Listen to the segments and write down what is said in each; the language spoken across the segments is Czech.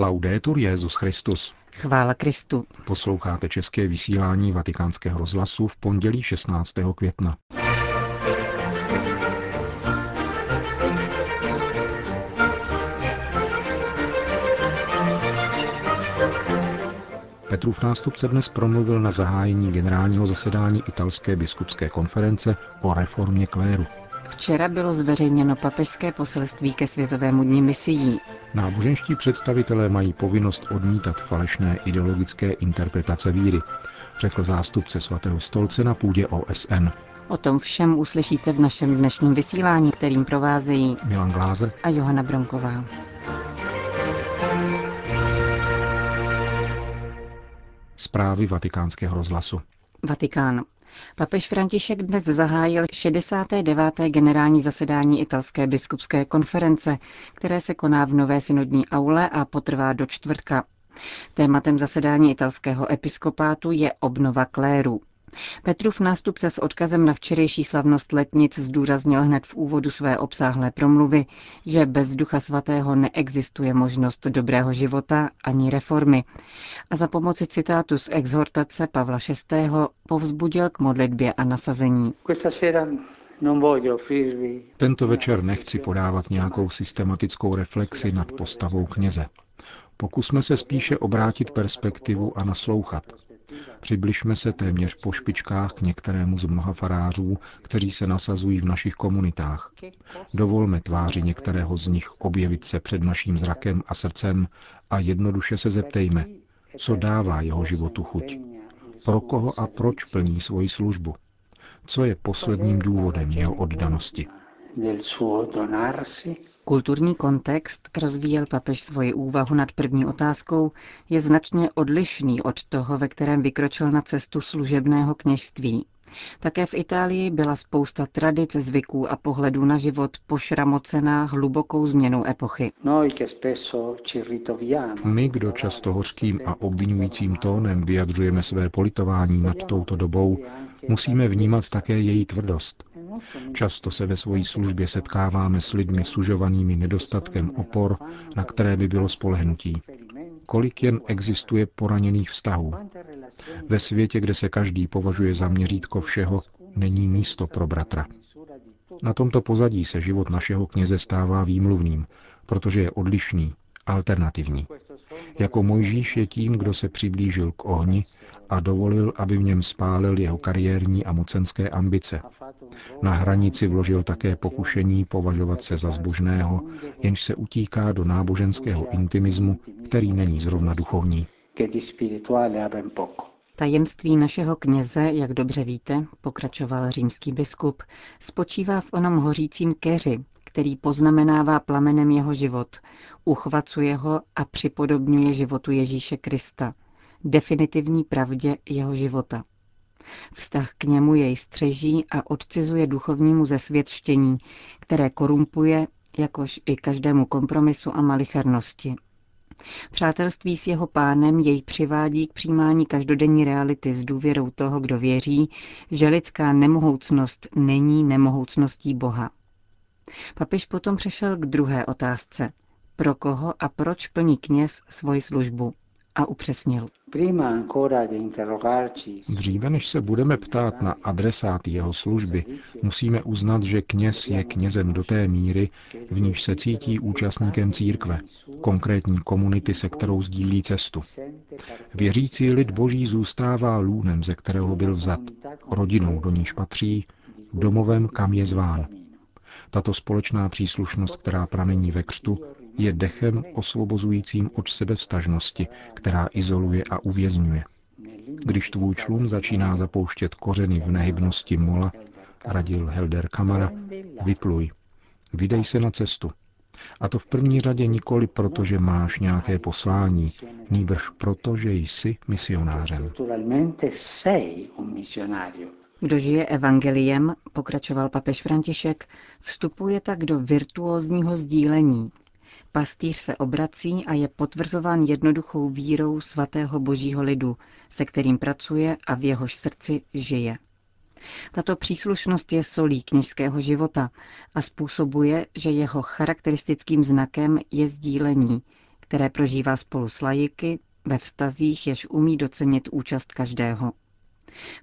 Laudetur Jezus Christus. Chvála Kristu. Posloucháte české vysílání Vatikánského rozhlasu v pondělí 16. května. Petrův nástupce dnes promluvil na zahájení generálního zasedání italské biskupské konference o reformě kléru. Včera bylo zveřejněno papežské poselství ke Světovému dní misií. Náboženští představitelé mají povinnost odmítat falešné ideologické interpretace víry, řekl zástupce svatého stolce na půdě OSN. O tom všem uslyšíte v našem dnešním vysílání, kterým provázejí Milan Glázer a Johana Bronková. Zprávy vatikánského rozhlasu. Vatikán. Papež František dnes zahájil 69. generální zasedání italské biskupské konference, které se koná v Nové synodní aule a potrvá do čtvrtka. Tématem zasedání italského episkopátu je obnova kléru. Petrův nástupce s odkazem na včerejší slavnost letnic zdůraznil hned v úvodu své obsáhlé promluvy, že bez Ducha Svatého neexistuje možnost dobrého života ani reformy. A za pomoci citátu z exhortace Pavla VI. povzbudil k modlitbě a nasazení. Tento večer nechci podávat nějakou systematickou reflexi nad postavou kněze. Pokusme se spíše obrátit perspektivu a naslouchat. Přibližme se téměř po špičkách k některému z mnoha farářů, kteří se nasazují v našich komunitách. Dovolme tváři některého z nich objevit se před naším zrakem a srdcem a jednoduše se zeptejme, co dává jeho životu chuť. Pro koho a proč plní svoji službu? Co je posledním důvodem jeho oddanosti? Kulturní kontext, rozvíjel papež svoji úvahu nad první otázkou, je značně odlišný od toho, ve kterém vykročil na cestu služebného kněžství. Také v Itálii byla spousta tradic, zvyků a pohledů na život pošramocená hlubokou změnou epochy. My, kdo často hořkým a obvinujícím tónem vyjadřujeme své politování nad touto dobou, musíme vnímat také její tvrdost. Často se ve své službě setkáváme s lidmi sužovanými nedostatkem opor, na které by bylo spolehnutí. Kolik jen existuje poraněných vztahů. Ve světě, kde se každý považuje za měřítko všeho, není místo pro bratra. Na tomto pozadí se život našeho kněze stává výmluvným, protože je odlišný, alternativní. Jako Mojžíš je tím, kdo se přiblížil k ohni a dovolil, aby v něm spálil jeho kariérní a mocenské ambice. Na hranici vložil také pokušení považovat se za zbožného, jenž se utíká do náboženského intimismu, který není zrovna duchovní. Tajemství našeho kněze, jak dobře víte, pokračoval římský biskup, spočívá v onom hořícím keři, který poznamenává plamenem jeho život, uchvacuje ho a připodobňuje životu Ježíše Krista, definitivní pravdě jeho života. Vztah k němu jej střeží a odcizuje duchovnímu zesvětštění, které korumpuje, jakož i každému kompromisu a malichernosti. Přátelství s jeho pánem jej přivádí k přijímání každodenní reality s důvěrou toho, kdo věří, že lidská nemohoucnost není nemohoucností Boha. Papež potom přešel k druhé otázce. Pro koho a proč plní kněz svoji službu? A upřesnil. Dříve než se budeme ptát na adresáty jeho služby, musíme uznat, že kněz je knězem do té míry, v níž se cítí účastníkem církve, konkrétní komunity, se kterou sdílí cestu. Věřící lid boží zůstává lůnem, ze kterého byl vzat, rodinou, do níž patří, domovem, kam je zván. Tato společná příslušnost, která pramení ve křtu, je dechem osvobozujícím od sebevstažnosti, která izoluje a uvězňuje. Když tvůj člun začíná zapouštět kořeny v nehybnosti mola, radil Helder Kamara, vypluj, vydej se na cestu. A to v první řadě nikoli proto, že máš nějaké poslání, nýbrž proto, že jsi misionářem. Kdo žije evangeliem, pokračoval papež František, vstupuje tak do virtuózního sdílení. Pastýř se obrací a je potvrzován jednoduchou vírou svatého božího lidu, se kterým pracuje a v jehož srdci žije. Tato příslušnost je solí kněžského života a způsobuje, že jeho charakteristickým znakem je sdílení, které prožívá spolu s lajiky ve vztazích, jež umí docenit účast každého.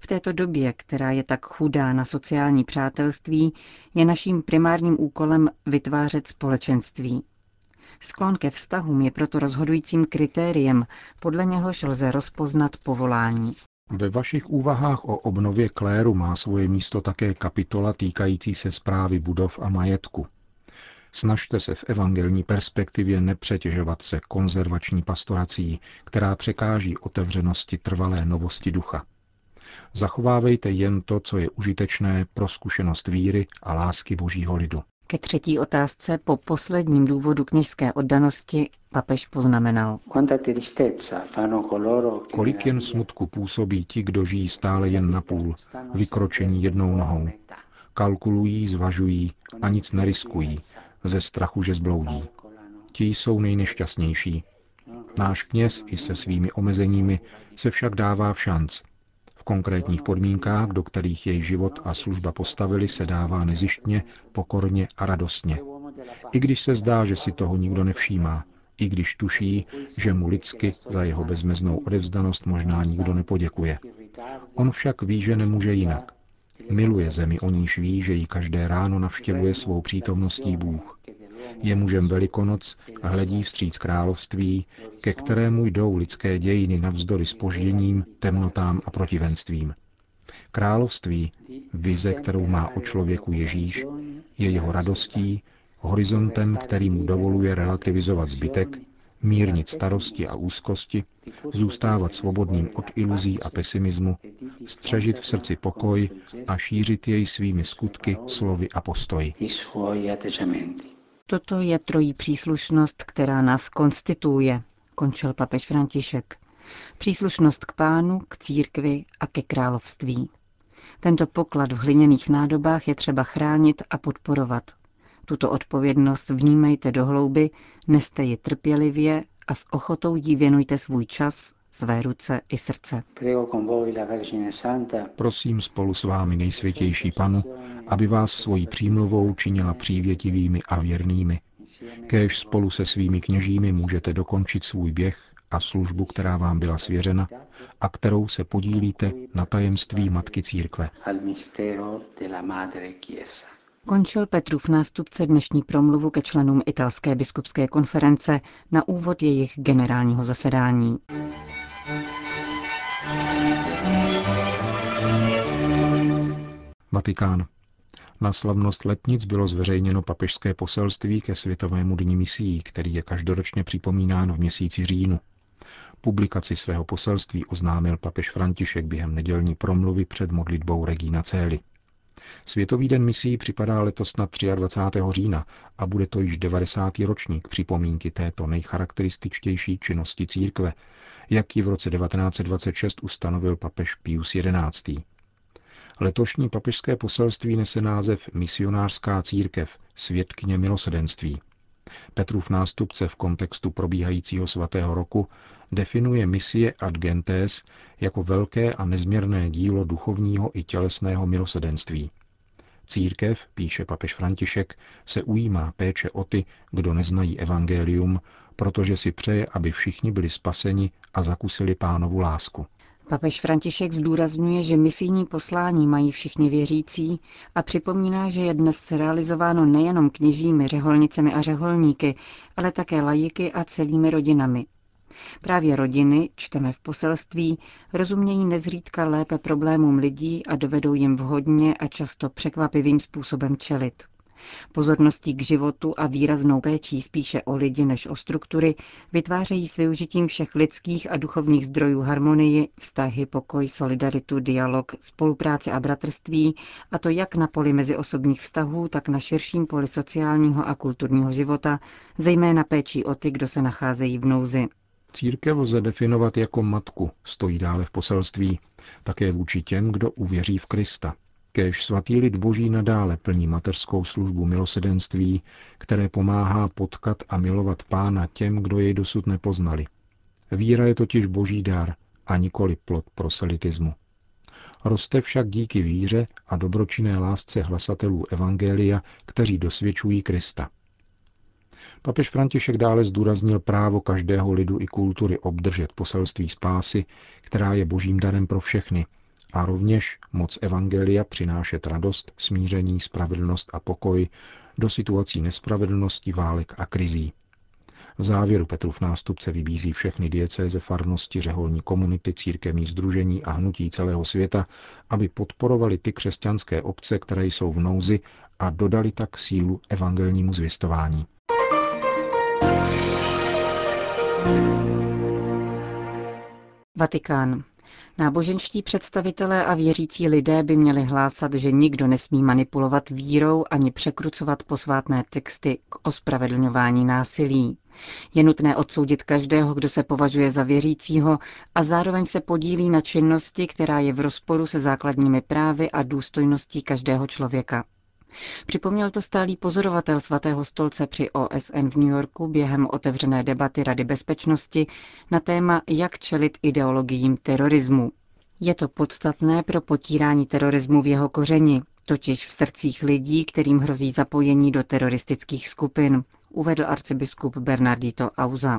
V této době, která je tak chudá na sociální přátelství, je naším primárním úkolem vytvářet společenství. Sklon ke vztahům je proto rozhodujícím kritériem, podle něhož lze rozpoznat povolání. Ve vašich úvahách o obnově kléru má svoje místo také kapitola týkající se zprávy budov a majetku. Snažte se v evangelní perspektivě nepřetěžovat se konzervační pastorací, která překáží otevřenosti trvalé novosti ducha. Zachovávejte jen to, co je užitečné pro zkušenost víry a lásky božího lidu. Ke třetí otázce po posledním důvodu kněžské oddanosti papež poznamenal. Kolik jen smutku působí ti, kdo žijí stále jen na půl, vykročení jednou nohou. Kalkulují, zvažují a nic neriskují, ze strachu, že zbloudí. Ti jsou nejnešťastnější. Náš kněz i se svými omezeními se však dává v šanc – konkrétních podmínkách, do kterých jej život a služba postavili, se dává nezištně, pokorně a radostně. I když se zdá, že si toho nikdo nevšímá, i když tuší, že mu lidsky za jeho bezmeznou odevzdanost možná nikdo nepoděkuje. On však ví, že nemůže jinak. Miluje zemi, o níž ví, že ji každé ráno navštěvuje svou přítomností Bůh. Je mužem Velikonoc a hledí vstříc království, ke kterému jdou lidské dějiny navzdory spožděním, temnotám a protivenstvím. Království, vize, kterou má o člověku Ježíš, je jeho radostí, horizontem, který mu dovoluje relativizovat zbytek, mírnit starosti a úzkosti, zůstávat svobodným od iluzí a pesimismu, střežit v srdci pokoj a šířit jej svými skutky, slovy a postoji. Toto je trojí příslušnost, která nás konstituuje, končil papež František. Příslušnost k pánu, k církvi a ke království. Tento poklad v hliněných nádobách je třeba chránit a podporovat. Tuto odpovědnost vnímejte do hlouby, neste ji trpělivě a s ochotou jí věnujte svůj čas, své ruce i srdce. Prosím spolu s vámi nejsvětější panu, aby vás svojí přímluvou činila přívětivými a věrnými. Kéž spolu se svými kněžími můžete dokončit svůj běh a službu, která vám byla svěřena a kterou se podílíte na tajemství Matky Církve. Končil Petrův nástupce dnešní promluvu ke členům italské biskupské konference na úvod jejich generálního zasedání. Vatikán. Na slavnost letnic bylo zveřejněno papežské poselství ke Světovému dní misií, který je každoročně připomínán v měsíci říjnu. Publikaci svého poselství oznámil papež František během nedělní promluvy před modlitbou Regina Cély. Světový den misí připadá letos na 23. října a bude to již 90. ročník připomínky této nejcharakterističtější činnosti církve, jak ji v roce 1926 ustanovil papež Pius XI. Letošní papežské poselství nese název Misionářská církev, svědkyně milosedenství. Petrův nástupce v kontextu probíhajícího svatého roku definuje misie ad gentes jako velké a nezměrné dílo duchovního i tělesného milosedenství. Církev, píše papež František, se ujímá péče o ty, kdo neznají evangelium, protože si přeje, aby všichni byli spaseni a zakusili pánovu lásku. Papež František zdůrazňuje, že misijní poslání mají všichni věřící a připomíná, že je dnes realizováno nejenom kněžími, řeholnicemi a řeholníky, ale také lajiky a celými rodinami. Právě rodiny, čteme v poselství, rozumějí nezřídka lépe problémům lidí a dovedou jim vhodně a často překvapivým způsobem čelit. Pozorností k životu a výraznou péčí spíše o lidi než o struktury vytvářejí s využitím všech lidských a duchovních zdrojů harmonii, vztahy, pokoj, solidaritu, dialog, spolupráci a bratrství, a to jak na poli meziosobních vztahů, tak na širším poli sociálního a kulturního života, zejména péčí o ty, kdo se nacházejí v nouzi. Církev lze definovat jako matku, stojí dále v poselství, také vůči těm, kdo uvěří v Krista. Kéž svatý lid boží nadále plní mateřskou službu milosedenství, které pomáhá potkat a milovat pána těm, kdo jej dosud nepoznali. Víra je totiž boží dar a nikoli plod proselitismu. Roste však díky víře a dobročinné lásce hlasatelů Evangelia, kteří dosvědčují Krista. Papež František dále zdůraznil právo každého lidu i kultury obdržet poselství spásy, která je božím darem pro všechny, a rovněž moc Evangelia přinášet radost, smíření, spravedlnost a pokoj do situací nespravedlnosti, válek a krizí. V závěru Petrův nástupce vybízí všechny diecéze, farnosti, řeholní komunity, církevní združení a hnutí celého světa, aby podporovali ty křesťanské obce, které jsou v nouzi a dodali tak sílu evangelnímu zvěstování. Vatikán. Náboženští představitelé a věřící lidé by měli hlásat, že nikdo nesmí manipulovat vírou ani překrucovat posvátné texty k ospravedlňování násilí. Je nutné odsoudit každého, kdo se považuje za věřícího a zároveň se podílí na činnosti, která je v rozporu se základními právy a důstojností každého člověka. Připomněl to stálý pozorovatel svatého stolce při OSN v New Yorku během otevřené debaty Rady bezpečnosti na téma, jak čelit ideologiím terorismu. Je to podstatné pro potírání terorismu v jeho kořeni, totiž v srdcích lidí, kterým hrozí zapojení do teroristických skupin, uvedl arcibiskup Bernardito Auza.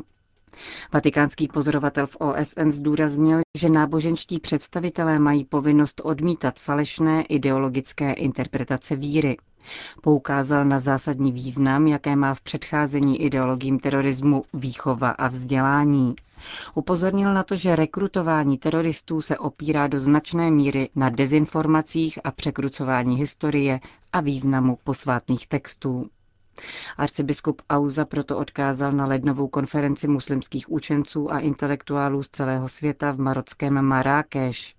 Vatikánský pozorovatel v OSN zdůraznil, že náboženští představitelé mají povinnost odmítat falešné ideologické interpretace víry. Poukázal na zásadní význam, jaké má v předcházení ideologiím terorismu výchova a vzdělání. Upozornil na to, že rekrutování teroristů se opírá do značné míry na dezinformacích a překrucování historie a významu posvátných textů. Arcibiskup Auza proto odkázal na lednovou konferenci muslimských učenců a intelektuálů z celého světa v marockém Marrakeš.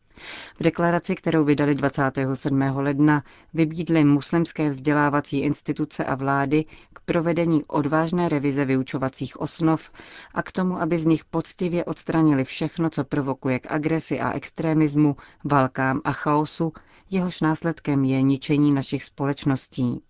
V deklaraci, kterou vydali 27. ledna, vybídly muslimské vzdělávací instituce a vlády k provedení odvážné revize vyučovacích osnov a k tomu, aby z nich poctivě odstranili všechno, co provokuje k agresi a extremismu, válkám a chaosu, jehož následkem je ničení našich společností.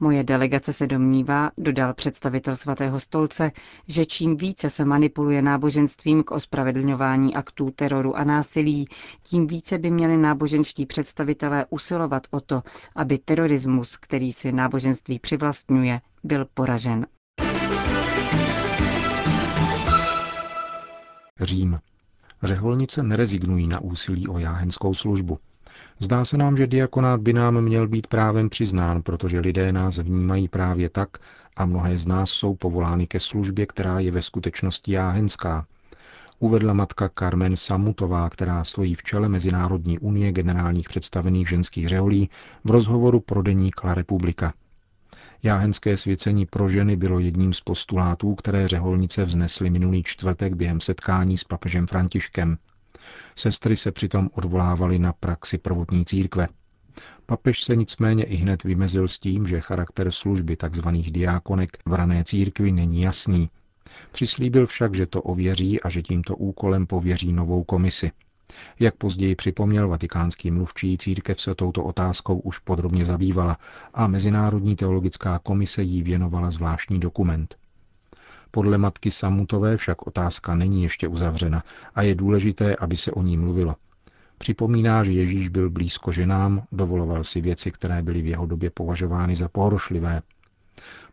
Moje delegace se domnívá, dodal představitel svatého stolce, že čím více se manipuluje náboženstvím k ospravedlňování aktů teroru a násilí, tím více by měli náboženští představitelé usilovat o to, aby terorismus, který si náboženství přivlastňuje, byl poražen. Řím. Řeholnice nerezignují na úsilí o jáhenskou službu. Zdá se nám, že diakonát by nám měl být právem přiznán, protože lidé nás vnímají právě tak a mnohé z nás jsou povolány ke službě, která je ve skutečnosti jáhenská. Uvedla matka Carmen Samutová, která stojí v čele Mezinárodní unie generálních představených ženských řeholí v rozhovoru pro deník La Republika. Jáhenské svěcení pro ženy bylo jedním z postulátů, které řeholnice vznesly minulý čtvrtek během setkání s papežem Františkem. Sestry se přitom odvolávaly na praxi prvotní církve. Papež se nicméně i hned vymezil s tím, že charakter služby tzv. diákonek v rané církvi není jasný. Přislíbil však, že to ověří a že tímto úkolem pověří novou komisi. Jak později připomněl vatikánský mluvčí, církev se touto otázkou už podrobně zabývala a Mezinárodní teologická komise jí věnovala zvláštní dokument. Podle matky Samutové však otázka není ještě uzavřena a je důležité, aby se o ní mluvilo. Připomíná, že Ježíš byl blízko ženám, dovoloval si věci, které byly v jeho době považovány za pohoršlivé.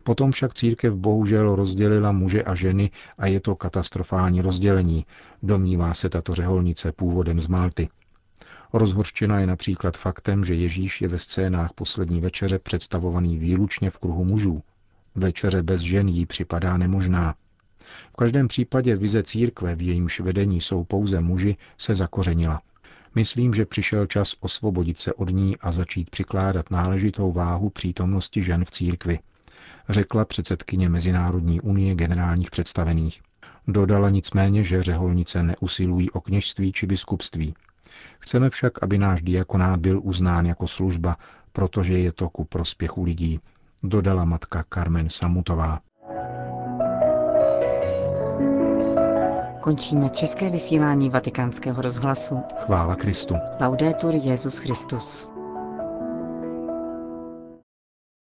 Potom však církev bohužel rozdělila muže a ženy a je to katastrofální rozdělení, domnívá se tato řeholnice původem z Malty. Rozhorčena je například faktem, že Ježíš je ve scénách poslední večeře představovaný výlučně v kruhu mužů. Večeře bez žen jí připadá nemožná. V každém případě vize církve, v jejímž vedení jsou pouze muži, se zakořenila. Myslím, že přišel čas osvobodit se od ní a začít přikládat náležitou váhu přítomnosti žen v církvi, řekla předsedkyně Mezinárodní unie generálních představených. Dodala nicméně, že řeholnice neusilují o kněžství či biskupství. Chceme však, aby náš diakonát byl uznán jako služba, protože je to ku prospěchu lidí, dodala matka Carmen Samutová. Končíme české vysílání vatikánského rozhlasu. Chvála Kristu. Laudetur Jezus Christus.